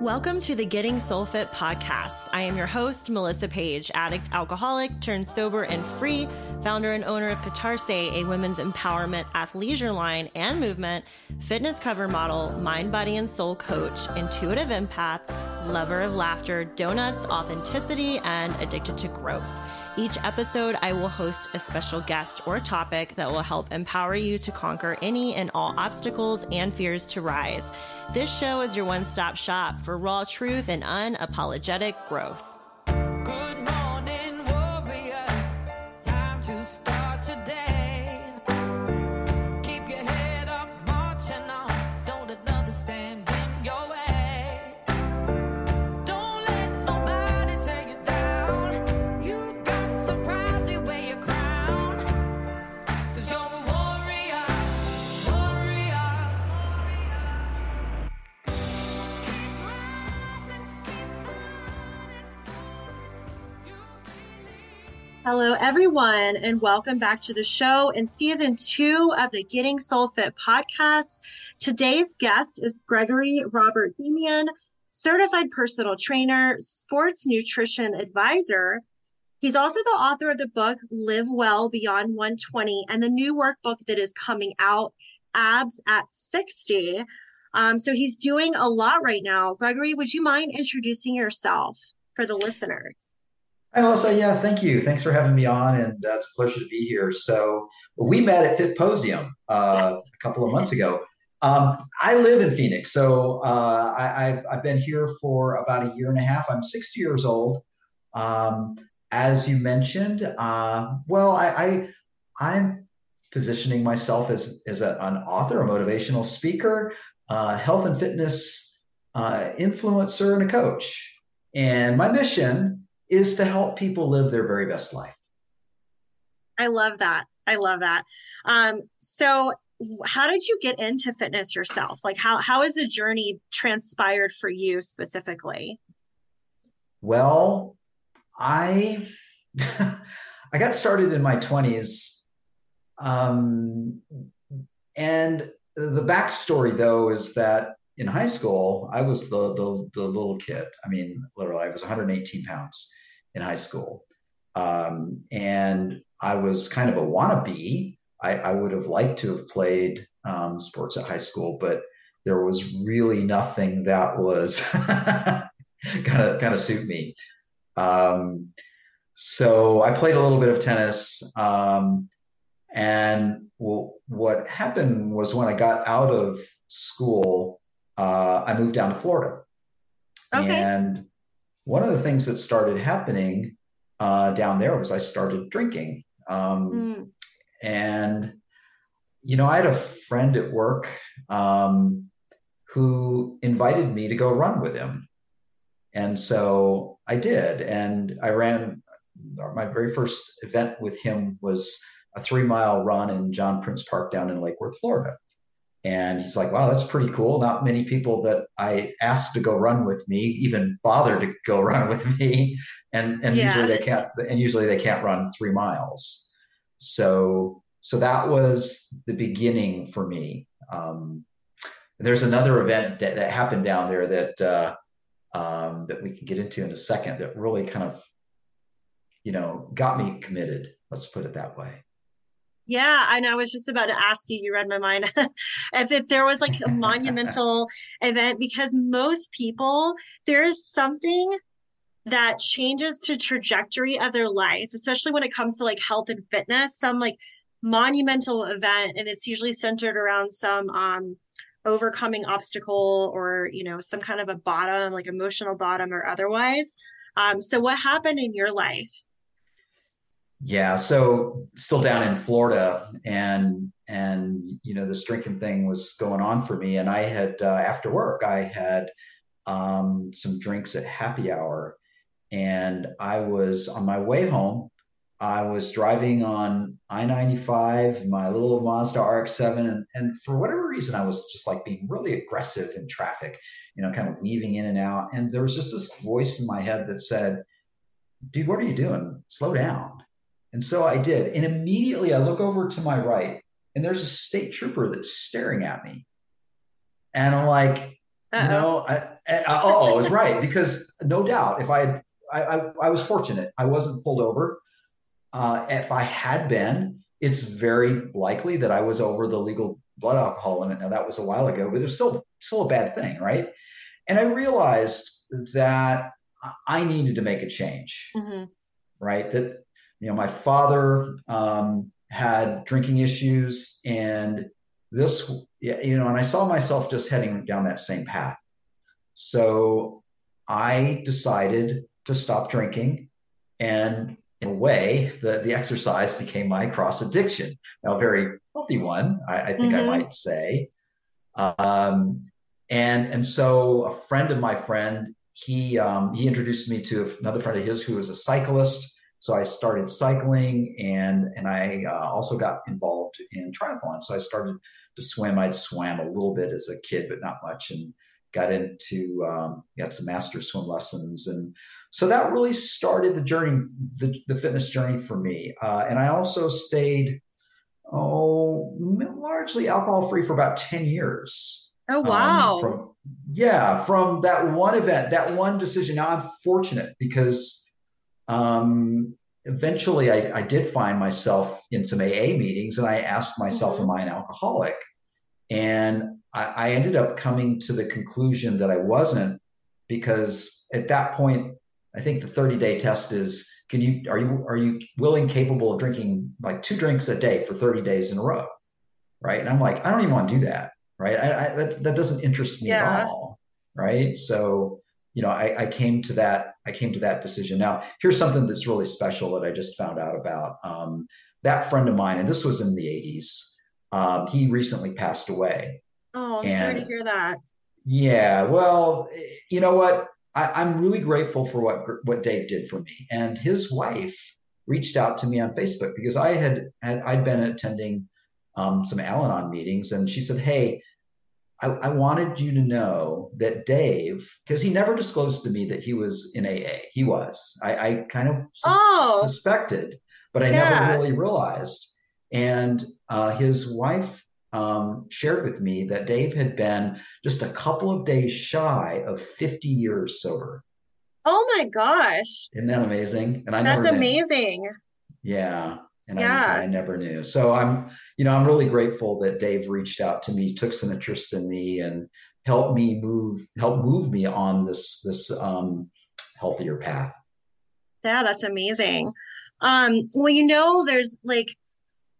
Welcome to the Getting Soul Fit podcast. I am your host, Melissa Paige, addict, alcoholic, turned sober and free, founder and owner of Catarse, a women's empowerment athleisure line and movement, fitness cover model, mind, body, and soul coach, intuitive empath, lover of laughter, donuts, authenticity, and addicted to growth. Each episode, I will host a special guest or topic that will help empower you to conquer any and all obstacles and fears to rise. This show is your one stop shop for raw truth and unapologetic growth. Hello, everyone, and welcome back to the show in season two of the Getting Soul Fit podcast. Today's guest is Gregory Robert Damian, certified personal trainer, sports nutrition advisor. He's also the author of the book Live Well Beyond 120 and the new workbook that is coming out, Abs at 60. Um, so he's doing a lot right now. Gregory, would you mind introducing yourself for the listeners? Hi, Melissa. Yeah, thank you. Thanks for having me on, and uh, it's a pleasure to be here. So we met at Fitposium uh, yes. a couple of months ago. Um, I live in Phoenix, so uh, I, have I've been here for about a year and a half. I'm 60 years old. Um, as you mentioned, uh, well, I, I am positioning myself as as a, an author, a motivational speaker, uh, health and fitness uh, influencer, and a coach. And my mission is to help people live their very best life. I love that. I love that. Um, so how did you get into fitness yourself? Like how how has the journey transpired for you specifically? Well, I I got started in my 20s. Um, and the backstory though is that in high school, I was the, the, the little kid. I mean, literally, I was 118 pounds in high school, um, and I was kind of a wannabe. I, I would have liked to have played um, sports at high school, but there was really nothing that was kind of kind of suit me. Um, so I played a little bit of tennis, um, and what happened was when I got out of school, uh, I moved down to Florida. Okay. And one of the things that started happening uh, down there was I started drinking. Um, mm. And, you know, I had a friend at work um, who invited me to go run with him. And so I did. And I ran my very first event with him was a three mile run in John Prince Park down in Lake Worth, Florida. And he's like, wow, that's pretty cool. Not many people that I asked to go run with me even bother to go run with me. And and yeah. usually they can't and usually they can't run three miles. So so that was the beginning for me. Um, there's another event that, that, happened down there that uh, um, that we can get into in a second that really kind of you know got me committed. Let's put it that way. Yeah, and I was just about to ask you, you read my mind, if, if there was like a monumental event, because most people, there is something that changes the trajectory of their life, especially when it comes to like health and fitness, some like monumental event, and it's usually centered around some um overcoming obstacle or you know some kind of a bottom like emotional bottom or otherwise. Um so what happened in your life yeah, so still down in Florida, and and you know this drinking thing was going on for me, and I had uh, after work I had um, some drinks at happy hour, and I was on my way home. I was driving on I ninety five, my little Mazda RX seven, and, and for whatever reason I was just like being really aggressive in traffic, you know, kind of weaving in and out, and there was just this voice in my head that said, "Dude, what are you doing? Slow down." And so I did. And immediately I look over to my right and there's a state trooper that's staring at me. And I'm like, Uh-oh. you know, I, oh, I was right because no doubt if I, I, I, I was fortunate, I wasn't pulled over. Uh, if I had been, it's very likely that I was over the legal blood alcohol limit. Now that was a while ago, but it was still still a bad thing, right? And I realized that I needed to make a change, mm-hmm. right? That you know my father um, had drinking issues, and this you know, and I saw myself just heading down that same path. So I decided to stop drinking, and in a way, the the exercise became my cross addiction. Now, a very healthy one, I, I think mm-hmm. I might say. Um, and and so a friend of my friend, he um, he introduced me to another friend of his who was a cyclist. So I started cycling, and and I uh, also got involved in triathlon. So I started to swim. I'd swam a little bit as a kid, but not much, and got into um, got some master swim lessons. And so that really started the journey the, the fitness journey for me. Uh, and i also stayed oh largely alcohol free for about 10 years. Oh wow. um, from, yeah from that one event that one decision. Now i'm fortunate because um, eventually I, I, did find myself in some aa meetings and i asked myself mm-hmm. am i an alcoholic? And I, I ended up coming to the conclusion that i wasn't because at that point I think the 30 day test is can you are you are you willing capable of drinking like two drinks a day for 30 days in a row? Right? And i'm like i don't even want to do that right? I, I that, that doesn't interest me yeah. at all right? So you know I, I came to that i came to that decision. Now here's something that's really special that i just found out about um, that friend of mine and this was in the 80s um, he recently passed away. Oh i'm and, sorry to hear that. Yeah well you know what? I, am really grateful for what what Dave did for me. And his wife reached out to me on Facebook because I had, had I'd been attending um, some Al-Anon meetings, and she said, "Hey, I, I wanted you to know that Dave, because he never disclosed to me that he was in AA. He was. I, I kind of sus- oh. suspected, but I yeah. never really realized. And uh, his wife um, shared with me that Dave had been just a couple of days shy of 50 years sober. Oh my gosh. Isn't that amazing? And I That's amazing. Knew. Yeah. And yeah. I, I, never knew. So I'm, you know, I'm really grateful that Dave reached out to me, took some interest in me and helped me move, help move me on this, this, um, healthier path. Yeah, that's amazing. Um, well, you know, there's like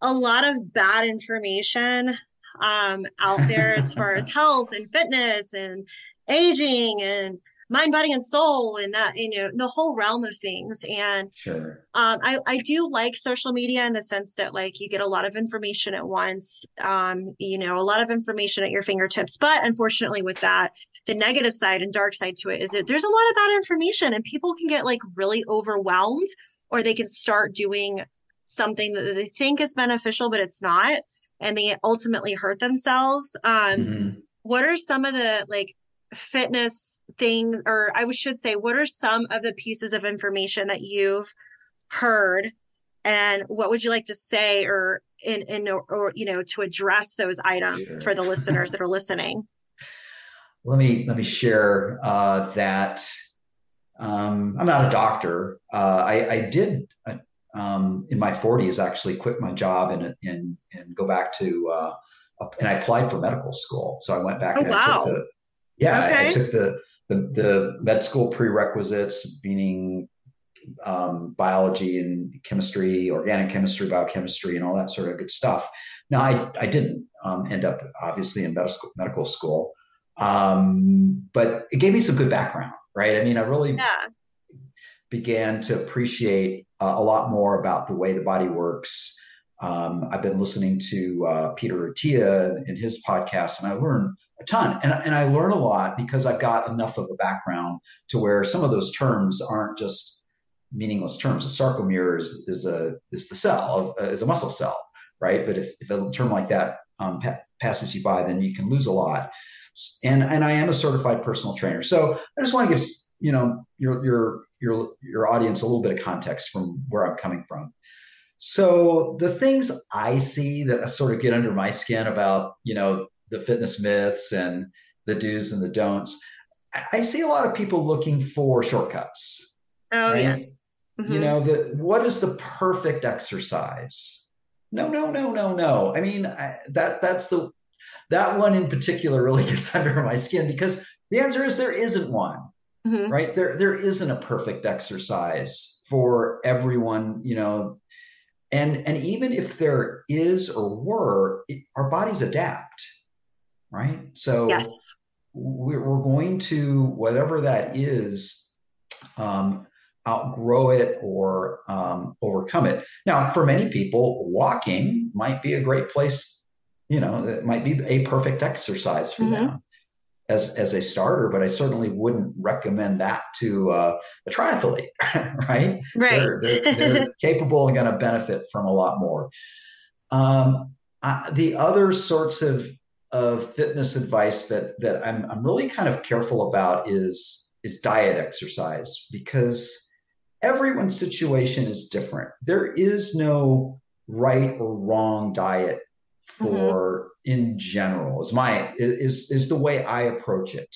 a lot of bad information um, out there as far as health and fitness and aging and mind body and soul and that you know the whole realm of things. And sure. um, I, I do like social media in the sense that like you get a lot of information at once um, you know a lot of information at your fingertips. But unfortunately with that the negative side and dark side to it is that there's a lot of bad information and people can get like really overwhelmed or they can start doing something that they think is beneficial but it's not and they ultimately hurt themselves. Um mm-hmm. what are some of the like fitness things or i should say what are some of the pieces of information that you've heard and what would you like to say or in in or, or you know to address those items sure. for the listeners that are listening let me let me share uh, that um, i'm not a doctor uh, I, I, did a, um, in my 40s actually quit my job and and and go back to uh, and I applied for medical school. So I went back oh, and wow. I took the yeah okay. I took the, the the med school prerequisites, meaning um, biology and chemistry, organic chemistry, biochemistry, and all that sort of good stuff. Now I I didn't um, end up obviously in medical medical school, um, but it gave me some good background, right? I mean, I really yeah. began to appreciate uh, a lot more about the way the body works. Um, I've been listening to uh, Peter Attia in his podcast, and I learn a ton. And, and I learn a lot because I've got enough of a background to where some of those terms aren't just meaningless terms. A sarcomere is, is a is the cell uh, is a muscle cell, right? But if, if a term like that um, pa- passes you by, then you can lose a lot. And and I am a certified personal trainer, so I just want to give you know your your your your audience a little bit of context from where I'm coming from. So the things I see that sort of get under my skin about you know the fitness myths and the do's and the don'ts. I see a lot of people looking for shortcuts. Oh right? yes. Mm-hmm. You know, the what is the perfect exercise? No, no, no, no, no. I mean, I, that that's the that one in particular really gets under my skin because the answer is there isn't one. Mm-hmm. Right? There there isn't a perfect exercise for everyone, you know. And and even if there is or were, it, our bodies adapt. Right? So Yes. We're, we're going to whatever that is um, outgrow it or um, overcome it. Now, for many people, walking might be a great place. You know, it might be a perfect exercise for mm-hmm. them as as a starter. But I certainly wouldn't recommend that to uh, a triathlete, right? Right. They're, they're, they're capable and going to benefit from a lot more. Um, I, the other sorts of of fitness advice that that I'm I'm really kind of careful about is is diet exercise because everyone's situation is different. There is no right or wrong diet for mm-hmm. in general is my is is the way I approach it.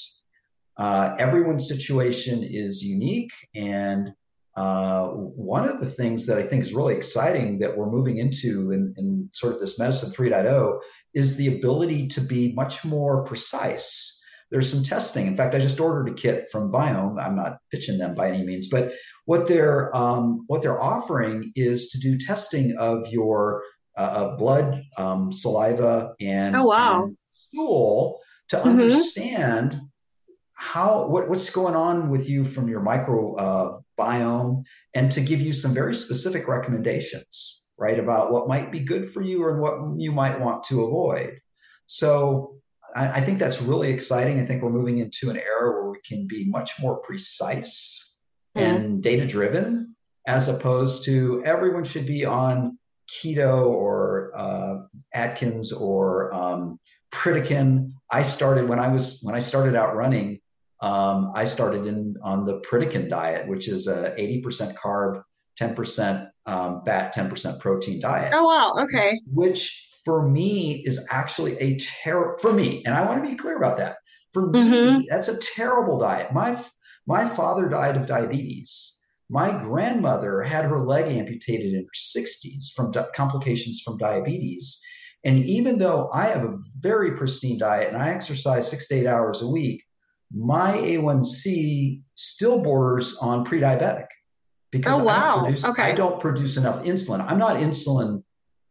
Uh, everyone's situation is unique and uh, one of the things that I think is really exciting that we're moving into in, in sort of this medicine 3.0 is the ability to be much more precise there's some testing. In fact, I just ordered a kit from Viome. I'm not pitching them by any means, but what they're um, what they're offering is to do testing of your uh, blood, um, saliva, and, oh, wow. stool to mm-hmm. understand how what, what's going on with you from your microbiome, uh, and to give you some very specific recommendations, right, about what might be good for you and what you might want to avoid. So I, I think that's really exciting. I think we're moving into an era where we can be much more precise mm. and data driven, as opposed to everyone should be on keto or uh, Atkins or um, Pritikin. I started when I was when I started out running. Um, I started in on the Pritikin diet, which is a 80% carb, 10% um, fat, 10% protein diet. Oh wow, okay. Which for me is actually a terrible for me and i want to be clear about that for mm-hmm. me that's a terrible diet my my father died of diabetes my grandmother had her leg amputated in her 60s from di- complications from diabetes and even though i have a very pristine diet and i exercise six to eight hours a week my a1c still borders on pre-diabetic because oh, wow. I, don't produce, okay. I don't produce enough insulin i'm not insulin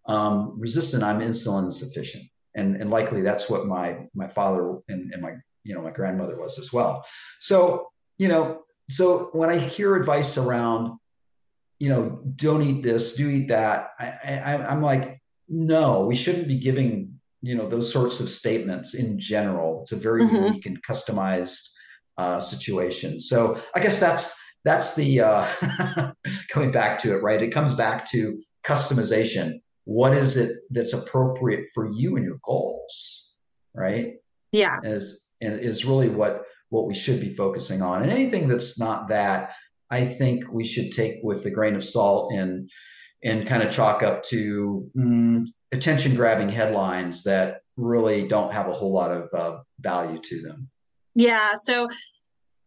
um, resistant, I'm insulin insufficient. And, and likely that's what my, my father and, and my, you know, my grandmother was as well. So, you know, so when I hear advice around, you know, don't eat this, do eat that, I, I, I'm like, no, we shouldn't be giving, you know, those sorts of statements in general. It's a very mm-hmm. unique and customized uh, situation. So I guess that's that's the uh, coming back to it, right? It comes back to customization what is it that's appropriate for you and your goals right yeah is and is really what what we should be focusing on and anything that's not that i think we should take with a grain of salt and and kind of chalk up to mm, attention grabbing headlines that really don't have a whole lot of uh, value to them yeah so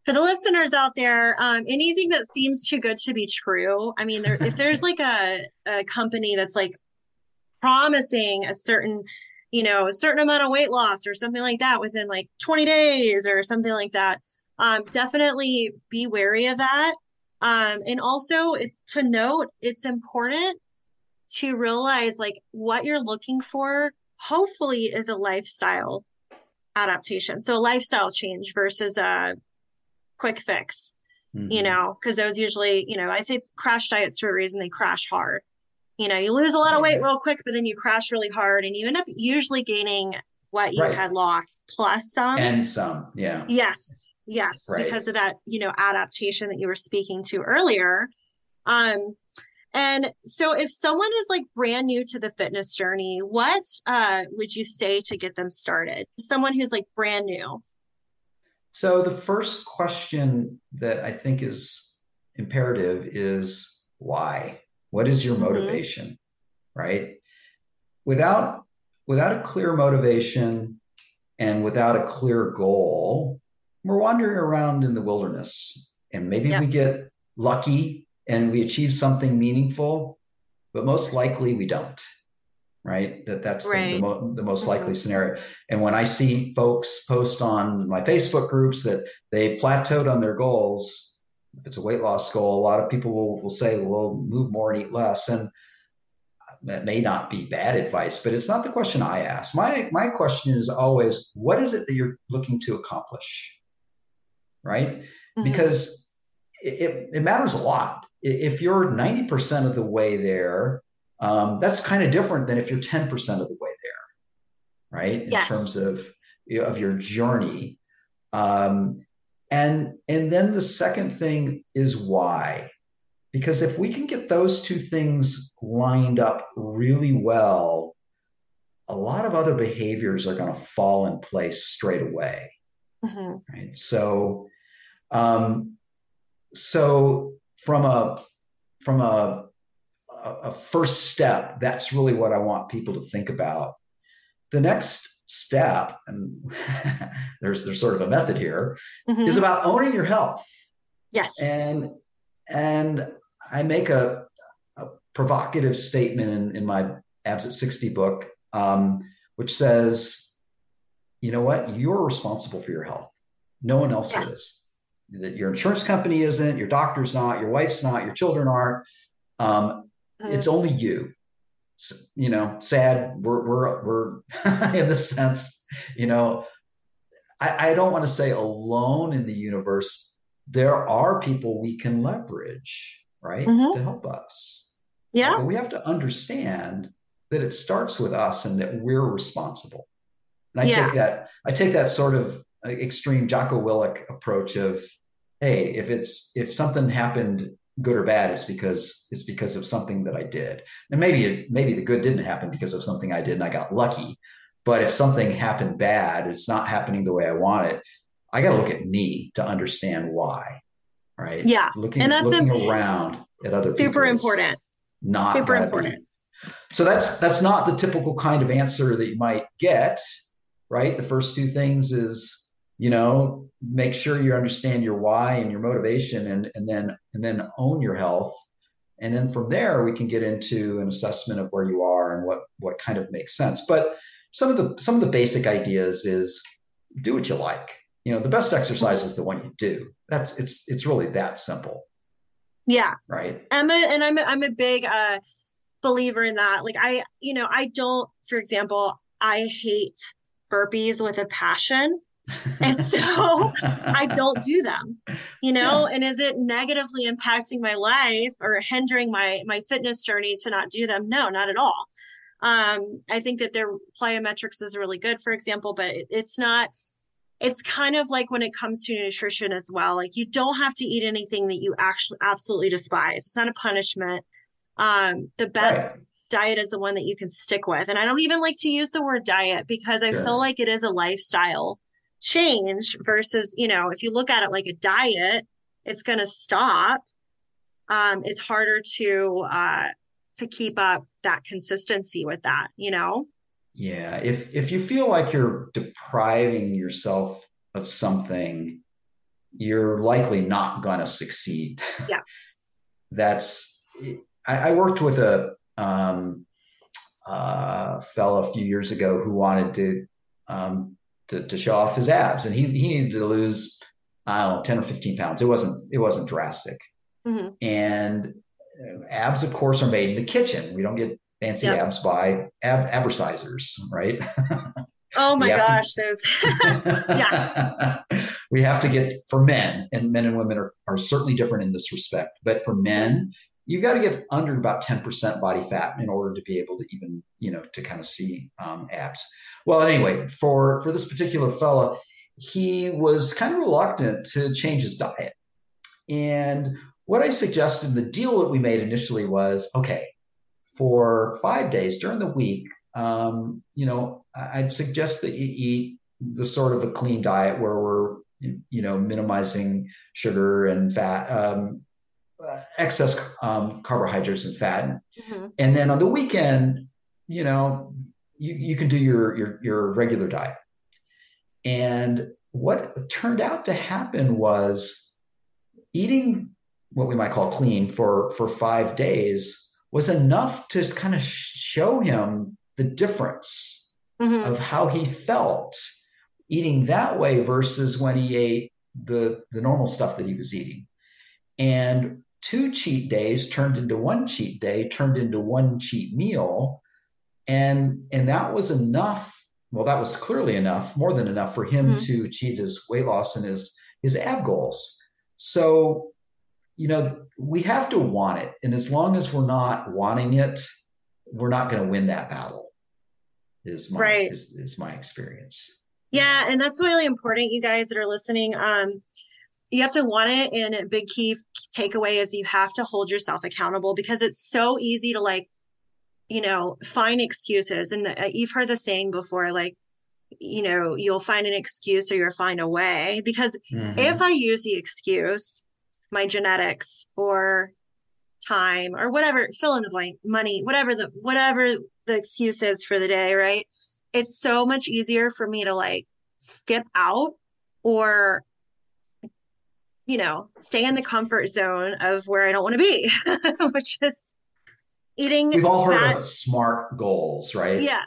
for the listeners out there, um, anything that seems too good to be true. I mean, there, if there's like a, a company that's like promising a certain you know a certain amount of weight loss or something like that within like 20 days or something like that um, definitely be wary of that um, and also to note it's important to realize like what you're looking for hopefully is a lifestyle adaptation so a lifestyle change versus a quick fix mm-hmm. you know because those usually you know i say crash diets for a reason they crash hard you know you lose a lot of weight real quick but then you crash really hard and you end up usually gaining what you right. had lost plus some and some yeah yes yes right. because of that you know adaptation that you were speaking to earlier um and so if someone is like brand new to the fitness journey what uh would you say to get them started someone who's like brand new so the first question that i think is imperative is why what is your mm-hmm. motivation? Mm-hmm. Right? Without without a clear motivation and without a clear goal, we're wandering around in the wilderness and maybe we get lucky and we achieve something meaningful, but most likely we don't. Right. That that's right. The, the, mo- the, most likely mm-hmm. scenario. And when I see folks post on my Facebook groups that they plateaued on their goals, if it's a weight loss goal, a lot of people will, will say, well, move more and eat less. And that may not be bad advice, but it's not the question I ask. My my question is always, what is it that you're looking to accomplish? Right? Mm-hmm. Because it, it matters a lot. If you're 90% of the way there, um, that's kind of different than if you're 10% of the way there, right? In yes. terms of, of your journey. Um, and, and then the second thing is why. Because if we can get those two things lined up really well, a lot of other behaviors are going to fall in place straight away. Mm-hmm. Right. So, um, so from a from a a first step that's really what i want people to think about. The next step and there's there's sort of a method here, mm-hmm. is about owning your health. Yes. And and i make a, a provocative statement in, in my abs at 60 book um, which says you know what? You're responsible for your health. No one else yes. is that your insurance company isn't, your doctor's not, your wife's not, your children aren't. Um, mm. It's only you. So, you know, sad. We're we're we're in the sense, you know, I, I don't want to say alone in the universe. There are people we can leverage, right, mm-hmm. to help us. Yeah, but we have to understand that it starts with us and that we're responsible. And I yeah. take that I take that sort of extreme Jocko Willink approach of hey, if it's if something happened good or bad, it's because it's because of something that I did. And maybe it, maybe the good didn't happen because of something I did and I got lucky. But if something happened bad, it's not happening the way I want it. I got to look at me to understand why. Right. Yeah. Looking, and that's looking a, around at other people. Super important. Not super important. So that's that's not the typical kind of answer that you might get. Right. The first two things is you know make sure you understand your why and your motivation and and then and then own your health. And then from there we can get into an assessment of where you are and what what kind of makes sense. But some of the some of the basic ideas is do what you like. You know the best exercise is the one you do. That's it's it's really that simple. Yeah. Right? I'm a and i'm a, i'm a big uh believer in that. Like i you know i don't for example i hate burpees with a passion and so I don't do them, you know, yeah. and is it negatively impacting my life or hindering my my fitness journey to not do them? No, not at all. Um, I think that their plyometrics is really good, for example, but it, it's not it's kind of like when it comes to nutrition as well. Like you don't have to eat anything that you actually absolutely despise. It's not a punishment. Um, the best right. diet is the one that you can stick with. And I don't even like to use the word diet because I feel like it is a lifestyle change versus, you know, if you look at it like a diet, it's going to stop. Um, it's harder to, uh, to keep up that consistency with that, you know? Yeah. If, if you feel like you're depriving yourself of something, you're likely not going to succeed. Yeah. That's, I, I, worked with a, um, uh, fellow a few years ago who wanted to um, to, to show off his abs, and he he needed to lose I don't know ten or fifteen pounds. It wasn't it wasn't drastic, mm-hmm. and uh, abs, of course, are made in the kitchen. We don't get fancy yep. abs by ab abercisers, right? Oh my gosh, to, those yeah. we have to get for men, and men and women are, are certainly different in this respect. But for men, you've got to get under about 10% body fat in order to be able to even, you know, to kind of see um, abs. Well, anyway, for, for this particular fella, he was kind of reluctant to change his diet. And what I suggested, the deal that we made initially was, okay, for five days during the week, um, you know, I'd suggest that you eat the sort of a clean diet where we're, you know, minimizing sugar and fat, um, excess um, carbohydrates and fat. Mm-hmm. And then on the weekend, you know, you, you can do your, your, your regular diet. And what turned out to happen was eating what we might call clean for for five days was enough to kind of show him the difference mm-hmm. of how he felt eating that way versus when he ate the the normal stuff that he was eating and two cheat days turned into one cheat day turned into one cheat meal and and that was enough well that was clearly enough more than enough for him mm-hmm. to achieve his weight loss and his his ab goals so you know we have to want it and as long as we're not wanting it we're not going to win that battle is my right. is, is my experience yeah, and that's really important, you guys that are listening. Um, you have to want it, and a big key takeaway is you have to hold yourself accountable because it's so easy to like, you know, find excuses. And the, uh, you've heard the saying before, like, you know, you'll find an excuse or you'll find a way. Because mm-hmm. if I use the excuse, my genetics or time or whatever, fill in the blank, money, whatever the whatever the excuse is for the day, right? it's so much easier for me to like skip out or you know stay in the comfort zone of where i don't want to be which is eating we've all heard that... of smart goals right yeah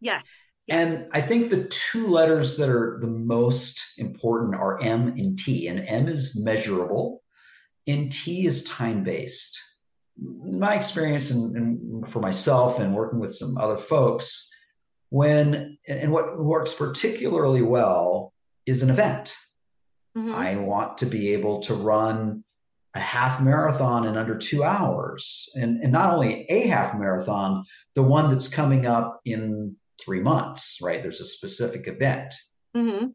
yes. and i think the two letters that are the most important are m and t and m is measurable and t is time based my experience and, and for myself and working with some other folks when and what works particularly well is an event. Mm-hmm. I want to be able to run a half marathon in under two hours, and and not only a half marathon, the one that's coming up in three months. Right, there's a specific event, mm-hmm.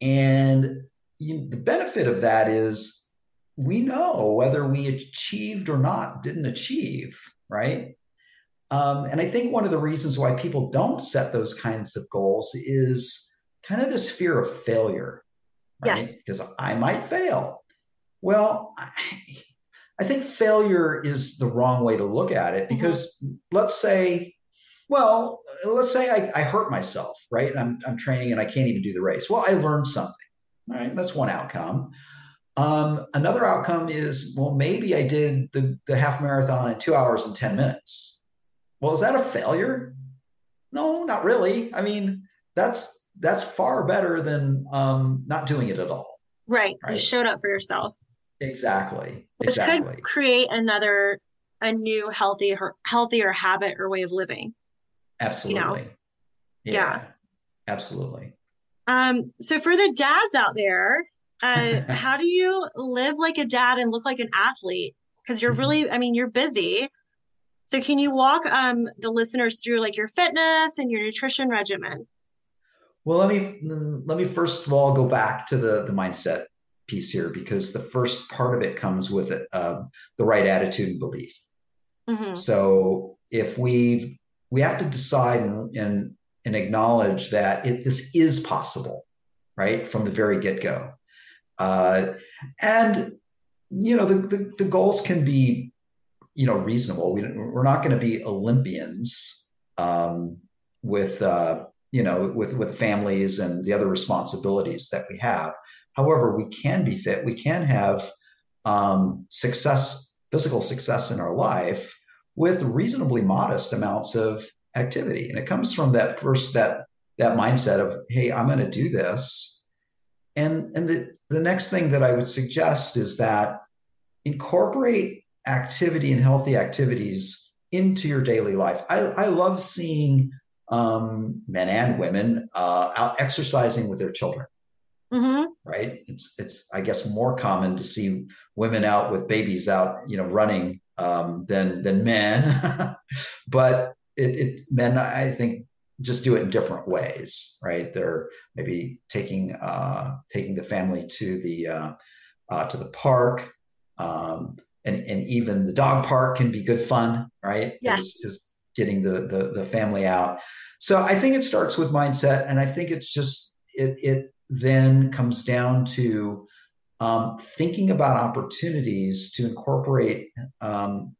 and you, the benefit of that is we know whether we achieved or not didn't achieve. Right, um, and I think one of the reasons why people don't set those kinds of goals is kind of this fear of failure. Right? Yes. Because I might fail. Well, I, I, think failure is the wrong way to look at it mm-hmm. because mm-hmm. let's say, well, let's say I, I hurt myself, right? I'm, I'm training and I can't even do the race. Well, I learned something, right? That's one outcome. Um, another outcome is, well, maybe I did the, the half marathon in two hours and 10 minutes well, is that a failure? No, not really. I mean, that's that's far better than um, not doing it at all. Right. right? You showed up for yourself. Exactly. Which exactly. could create another a new healthy, healthier habit or way of living. Absolutely. You know? yeah, yeah. Absolutely. Um, so for the dads out there, uh, how do you live like a dad and look like an athlete? Because you're really, I mean, you're busy. So can you walk um, the listeners through like your fitness and your nutrition regimen? Well, let me let me first of all go back to the the mindset piece here because the first part of it comes with it, uh, the right attitude and belief. Mm-hmm. So if we we have to decide and and, and acknowledge that it, this is possible, right from the very get go, uh, and you know the, the the goals can be you know reasonable. We, we're not going to be Olympians um, with uh, you know with with families and the other responsibilities that we have. However, we can be fit. We can have um, success, physical success in our life with reasonably modest amounts of activity, and it comes from that first that that mindset of hey, I'm going to do this. And and the the next thing that I would suggest is that incorporate activity and healthy activities into your daily life. I, I love seeing um, men and women uh, out exercising with their children. Mm-hmm. Right? It's it's I guess more common to see women out with babies out, you know, running um, than than men. but it, it men I think just do it in different ways, right? They're maybe taking uh, taking the family to the uh, uh, to the park. Um, and, and even the dog park can be good fun, right? Yes. Is, is getting the, the, the family out. So I think it starts with mindset, and I think it's just it it then comes down to um, thinking about opportunities to incorporate um,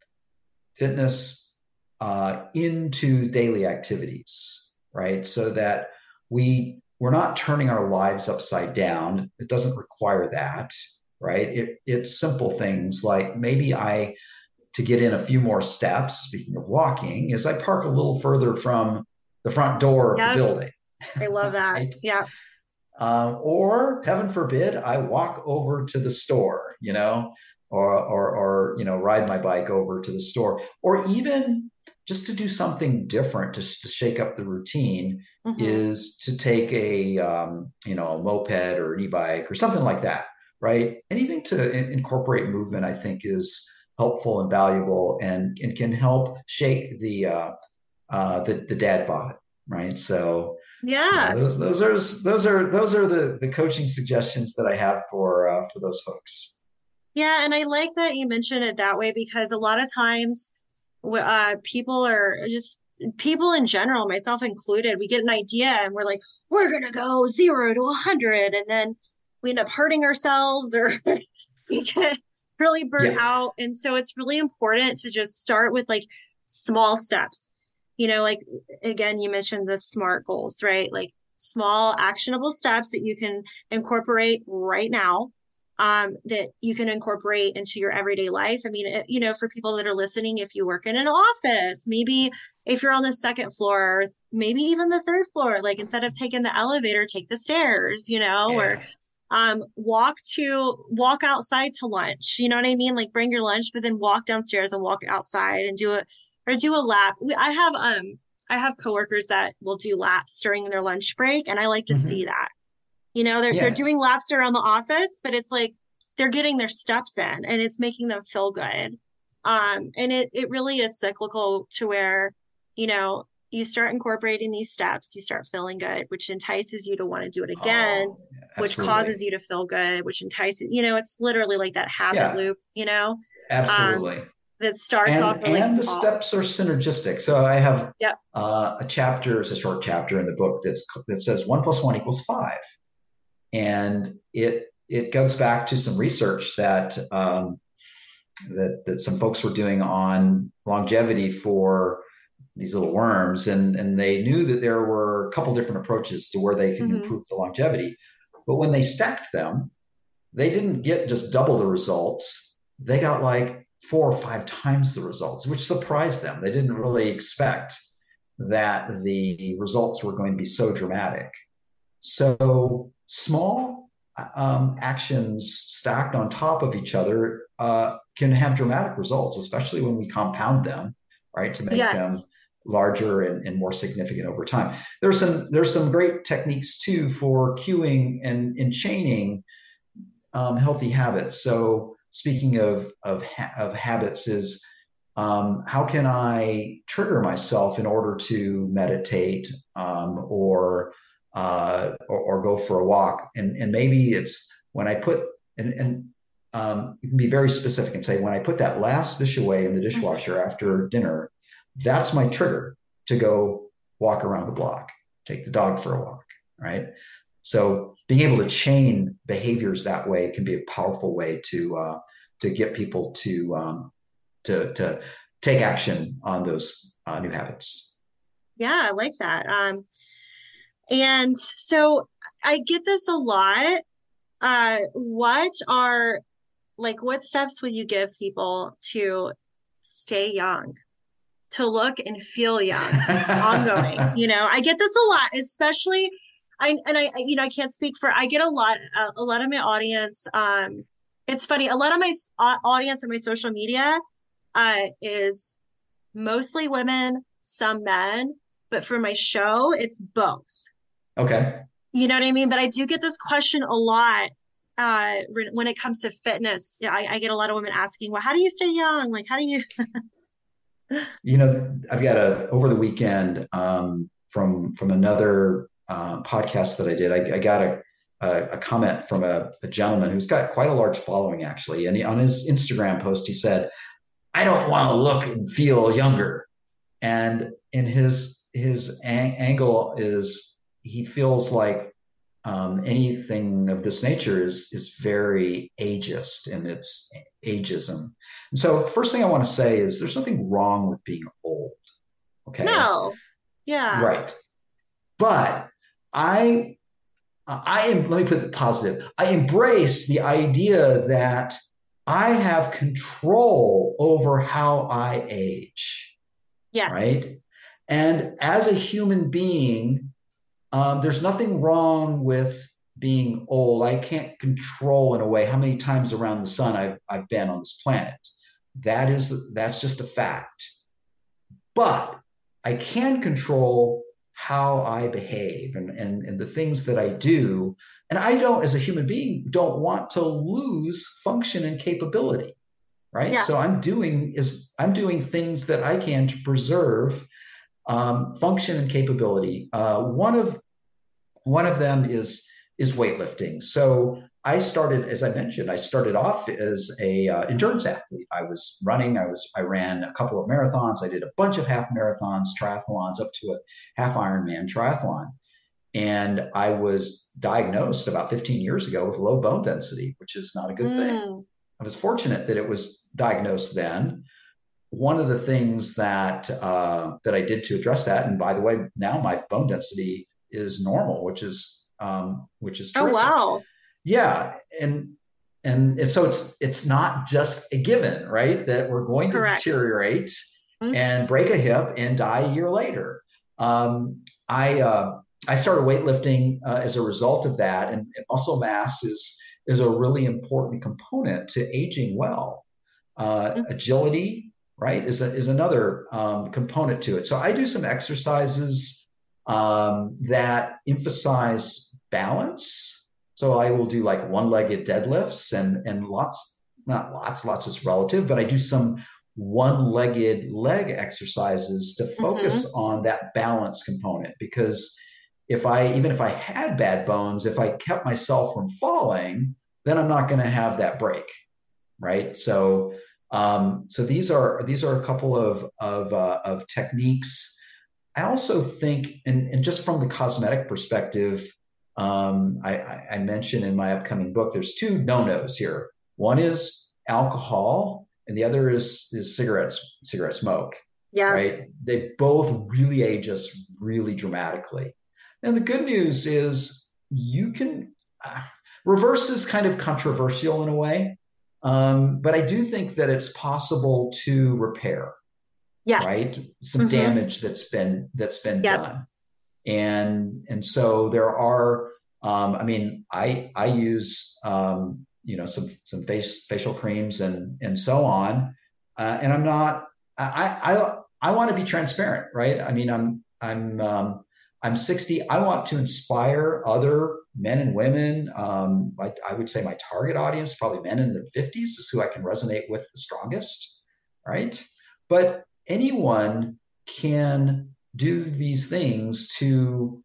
fitness uh, into daily activities, right? So that we we're not turning our lives upside down. It doesn't require that, right? It, it's simple things like maybe I, to get in a few more steps, speaking of walking, is I park a little further from the front door yep. of the building. I love that. right? Yeah. Um, or heaven forbid, I walk over to the store, you know, or, or, or, you know, ride my bike over to the store, or even just to do something different, just to shake up the routine, mm-hmm. is to take a um, you know a moped or an e-bike or something like that, right? Anything to in- incorporate movement, I think, is helpful and valuable, and and can help shake the uh, uh, the the dad bod, right? So yeah, you know, those, those are those are those are the the coaching suggestions that I have for uh, for those folks. Yeah, and I like that you mentioned it that way because a lot of times uh, people are just people in general, myself included, we get an idea and we're like, we're going to go zero to a 100. And then we end up hurting ourselves or we get really burnt yeah. out. And so it's really important to just start with like small steps. You know, like again, you mentioned the SMART goals, right? Like small actionable steps that you can incorporate right now um, that you can incorporate into your everyday life. I mean, it, you know, for people that are listening, if you work in an office, maybe if you're on the second floor, maybe even the third floor, like instead of taking the elevator, take the stairs, you know, yeah. or um, walk to walk outside to lunch. You know what I mean? Like bring your lunch, but then walk downstairs and walk outside and do it or do a lap. We, I have um I have coworkers that will do laps during their lunch break, and I like to mm-hmm. see that. You know, they're yeah. they're doing laps around the office, but it's like they're getting their steps in and it's making them feel good. Um, and it it really is cyclical to where, you know, you start incorporating these steps, you start feeling good, which entices you to want to do it again, oh, which causes you to feel good, which entices, you know, it's literally like that habit yeah. loop, you know? Absolutely. Um, that starts and, off really and the small. steps are synergistic. So I have yep. uh, a chapter, it's a short chapter in the book that's that says one plus one equals five and it it goes back to some research that um, that that some folks were doing on longevity for these little worms, and and they knew that there were a couple different approaches to where they can mm-hmm. improve the longevity, but when they stacked them, they didn't get just double the results; they got like four or five times the results, which surprised them. They didn't really expect that the results were going to be so dramatic. So small um, actions stacked on top of each other uh, can have dramatic results, especially when we compound them, right, to make yes. them larger and, and, more significant over time. There's some there's some great techniques too for cueing and, and chaining um, healthy habits. So speaking of of, ha- of habits is um, how can I trigger myself in order to meditate um, or uh, or, or, go for a walk. And, and maybe it's when I put, and, and um, you can be very specific and say, when I put that last dish away in the dishwasher mm-hmm. after dinner, that's my trigger to go walk around the block, take the dog for a walk, right? So being able to chain behaviors that way can be a powerful way to uh, to get people to um, to to take action on those uh, new habits. Yeah, I like that. Um, and so I get this a lot. Uh, what are like what steps would you give people to stay young, to look and feel young, ongoing? You know, I get this a lot, especially. I and I you know I can't speak for I get a lot a, a lot of my audience um it's funny a lot of my audience on my social media uh is mostly women some men but for my show it's both Okay. You know what I mean? But I do get this question a lot uh, when it comes to fitness. I, I get a lot of women asking, well, how do you stay young? Like, how do you? you know, I've got a over the weekend um, from from another uh, podcast that I did. I, I got a, a, a comment from a, a, gentleman who's got quite a large following actually, and he, on his Instagram post he said, "I don't want to look and feel younger," and in his his ang- angle is he feels like um, anything of this nature is is very ageist in its ageism. And so, first thing I want to say is there's nothing wrong with being old. Okay. No. Yeah. Right. But I I am, let me put it positive. I embrace the idea that I have control over how I age. Yes. Right. And as a human being, um, there's nothing wrong with being old. I can't control in a way how many times around the sun I've, I've been on this planet. That is that's just a fact. But I can control how I behave and, and, and the things that I do. And I don't, as a human being, don't want to lose function and capability. Right. Yeah. So I'm doing is I'm doing things that I can to preserve um, function and capability. Uh, one of one of them is is weightlifting. So I started, as I mentioned, I started off as a uh, endurance athlete. I was running. I was I ran a couple of marathons. I did a bunch of half marathons, triathlons, up to a half Ironman triathlon. And I was diagnosed about 15 years ago with low bone density, which is not a good mm. thing. I was fortunate that it was diagnosed then. One of the things that uh, that I did to address that, and by the way, now my bone density is normal, which is um, which is oh, terrific. oh wow yeah and and, and so it's it's not just a given right that we're going to Correct. deteriorate mm-hmm. and break a hip and die a year later um, i uh, i started weightlifting uh, as a result of that and, and, muscle mass is is a really important component to aging well uh, mm-hmm. agility right is, a, is another um, component to it so i do some exercises um, that emphasize balance so I will do like one-legged deadlifts and and lots, not lots, lots is relative, but I do some one-legged leg exercises to focus mm-hmm. on that balance component because if I even if I had bad bones, if I kept myself from falling, then I'm not going to have that break, right? So um, so these are these are a couple of of, uh, of techniques. I also think, and, and just from the cosmetic perspective, um, I, I, mentioned in my upcoming book, there's two no-nos here. One is alcohol, and the other is is cigarettes, cigarette smoke. Yeah. Right. They both really age us really dramatically. And the good news is you can uh, reverse is kind of controversial in a way, um, but I do think that it's possible to repair. Yes. Right. Some mm-hmm. damage that's been that's been yep. done and and so there are um, i mean i i use um, you know some some face facial creams and and so on uh, and i'm not i i i want to be transparent right i mean i'm i'm um, i'm 60 i want to inspire other men and women um, I, I would say my target audience probably men in their 50s is who i can resonate with the strongest right but anyone can do these things to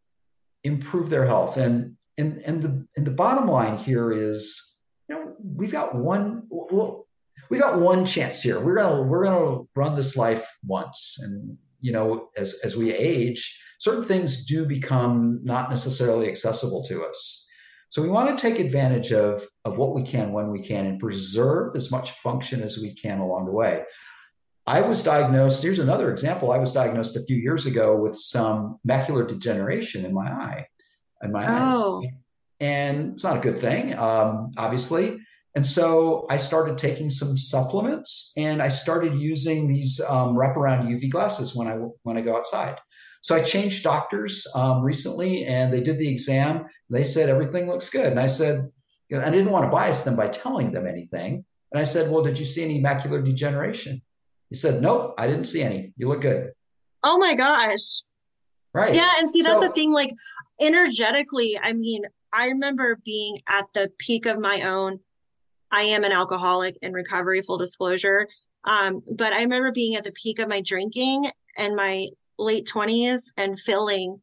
improve their health. And and and the and the bottom line here is, you know, we've got one well, we got one chance here. We're gonna we're gonna run this life once, and you know, as as we age, certain things do become not necessarily accessible to us. So we want to take advantage of of what we can when we can, and preserve as much function as we can along the way. I was diagnosed. Here's another example. I was diagnosed a few years ago with some macular degeneration in my eye, in my oh. eyes, and it's not a good thing, um, obviously. And so I started taking some supplements, and I started using these um, wraparound UV glasses when I when I go outside. So I changed doctors um, recently, and they did the exam. They said everything looks good, and I said you know, I didn't want to bias them by telling them anything. And I said, "Well, did you see any macular degeneration?" He said, Nope, I didn't see any. You look good. Oh my gosh. Right. Yeah. And see, that's so, the thing, like energetically, I mean, I remember being at the peak of my own. I am an alcoholic in recovery, full disclosure. Um, but I remember being at the peak of my drinking and my late 20s and feeling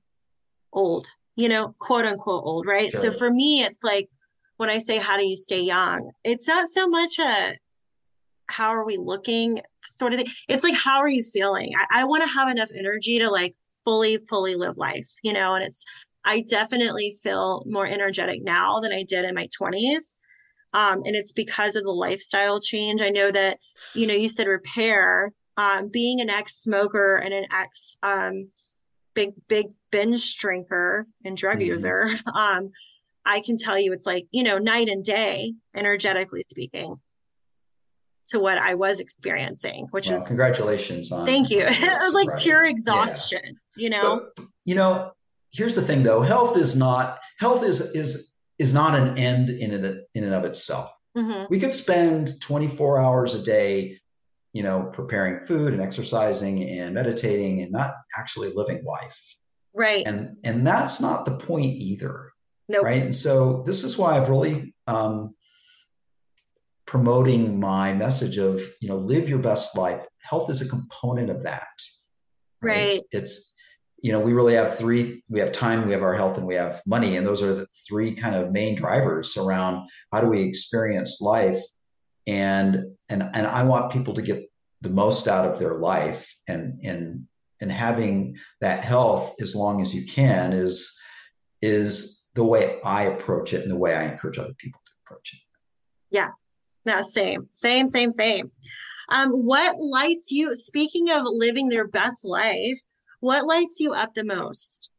old, you know, quote unquote old, right? Sure. So for me, it's like when I say, how do you stay young? It's not so much a how are we looking sort of thing. It's like, how are you feeling? I, I want to have enough energy to like fully, fully live life, you know, and it's, I definitely feel more energetic now than I did in my 20s. Um, and it's because of the lifestyle change. I know that, you know, you said repair, um, being an ex smoker and an ex um, big, big binge drinker and drug mm-hmm. user. Um, I can tell you it's like, you know, night and day, energetically speaking, to what I was experiencing, which well, is congratulations on thank you. like pure exhaustion, yeah. you know. But, you know, here's the thing though, health is not health is is is not an end in it in and of itself. Mm-hmm. We could spend 24 hours a day, you know, preparing food and exercising and meditating and not actually living life. Right. And and that's not the point either. No. Nope. Right. And so this is why I've really um, promoting my message of you know live your best life. Health is a component of that. Right. right. It's you know we really have three. We have time, we have our health, and we have money, and those are the three kind of main drivers around how do we experience life. And and and I want people to get the most out of their life and and and having that health as long as you can is is the way I approach it and the way I encourage other people to approach it. Yeah. No, same, same, same, same. Um, what lights you, speaking of living their best life, what lights you up the most?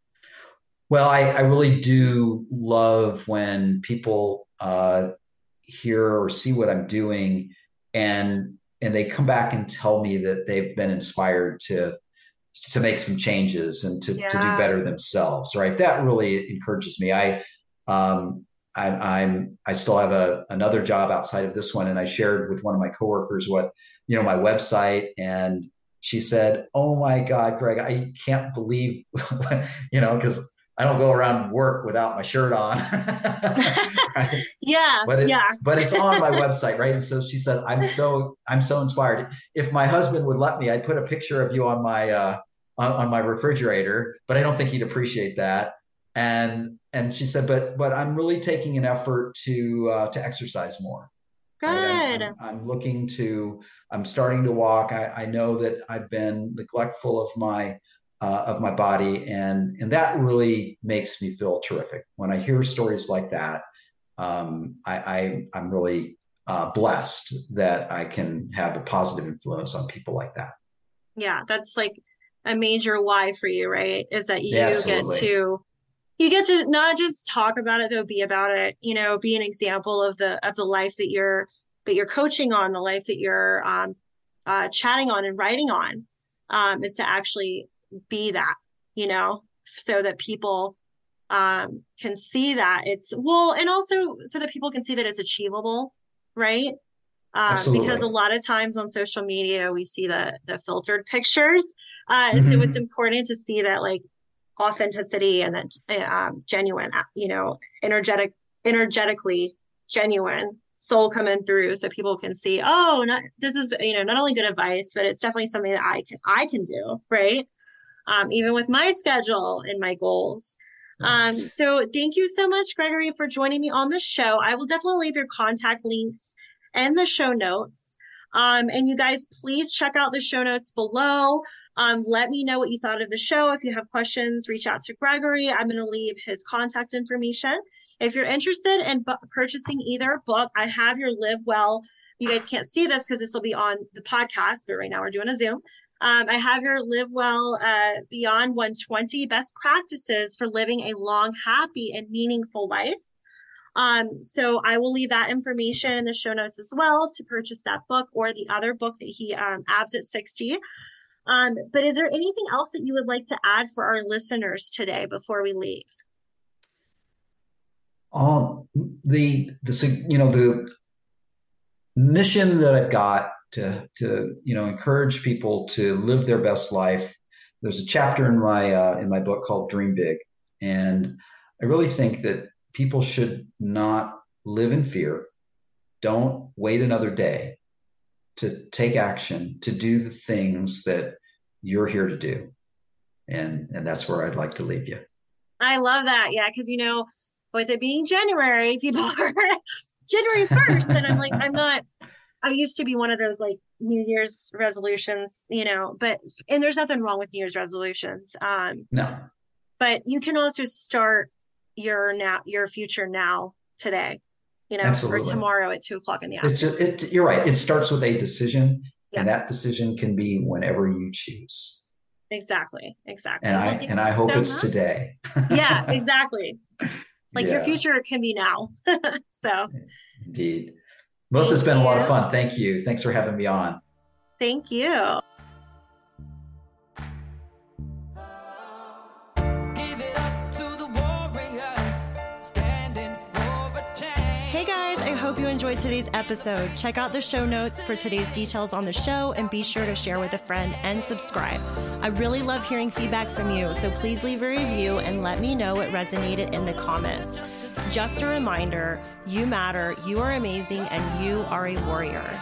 Well, I, I really do love when people uh, hear or see what I'm doing and and they come back and tell me that they've been inspired to to make some changes and to, yeah. to do better themselves right that really encourages me i um I, i'm i still have a another job outside of this one and i shared with one of my coworkers what you know my website and she said oh my god greg i can't believe you know because I don't go around work without my shirt on. right? Yeah. But it, yeah. but it's on my website, right? And so she said, I'm so I'm so inspired. If my husband would let me, I'd put a picture of you on my uh on, on my refrigerator, but I don't think he'd appreciate that. And and she said, but but I'm really taking an effort to uh to exercise more. Good. I'm, I'm, looking to I'm starting to walk. I, I know that I've been neglectful of my uh, of my body, and and that really makes me feel terrific when I hear stories like that. Um, I, I am really uh, blessed that I can have a positive influence on people like that. Yeah, that's like a major why for you, right? Is that you yeah, get to you get to not just talk about it though, be about it. You know, be an example of the of the life that you're that you're coaching on, the life that you're um, uh, chatting on and writing on. Um, is to actually be that, you know, so that people um, can see that it's well, and also so that people can see that it's achievable, right? Um, because a lot of times on social media we see the the filtered pictures, uh, mm-hmm. so it's important to see that like authenticity and then um, genuine, you know, energetic, energetically genuine soul coming through so people can see oh not this is you know not only good advice but it's definitely something that i can i can do right um, even with my schedule and my goals. Um, so thank you so much, Gregory, for joining me on the show. I will definitely leave your contact links and the show notes. Um, and you guys, please check out the show notes below. Um, let me know what you thought of the show. If you have questions, reach out to Gregory. I'm going to leave his contact information. If you're interested in bu- purchasing either book, I have your Live Well. You guys can't see this because this will be on the podcast, but right now we're doing a Zoom. Um, I have your Live Well uh, Beyond 120 Best Practices for Living a Long, Happy, and Meaningful Life. Um, so I will leave that information in the show notes as well to purchase that book or the other book that he um, abs at 60. Um, but is there anything else that you would like to add for our listeners today before we leave? Um, the the you know the mission that I've got to to you know encourage people to live their best life. There's a chapter in my uh, in my book called Dream Big, and I really think that people should not live in fear. Don't wait another day to take action to do the things that you're here to do, and and that's where I'd like to leave you. I love that. Yeah, because you know, with it being January, people are January 1st. And I'm like, I'm not, I used to be one of those like New Year's resolutions, you know, but and there's nothing wrong with New Year's resolutions. Um no. But you can also start your now your future now today, you know, Absolutely. or tomorrow at two o'clock in the afternoon. Just, it, you're right. It starts with a decision, yeah. and that decision can be whenever you choose. Exactly. Exactly. And I and I hope so it's much. today. yeah, exactly. Like yeah. your future can be now. so, indeed. Melissa, it's been a lot of fun. Thank you. Thanks for having me on. Thank you. Hey guys, I hope you enjoyed today's episode. Check out the show notes for today's details on the show and be sure to share with a friend and subscribe. I really love hearing feedback from you, so please leave a review and let me know what resonated in the comments. Just a reminder you matter, you are amazing, and you are a warrior.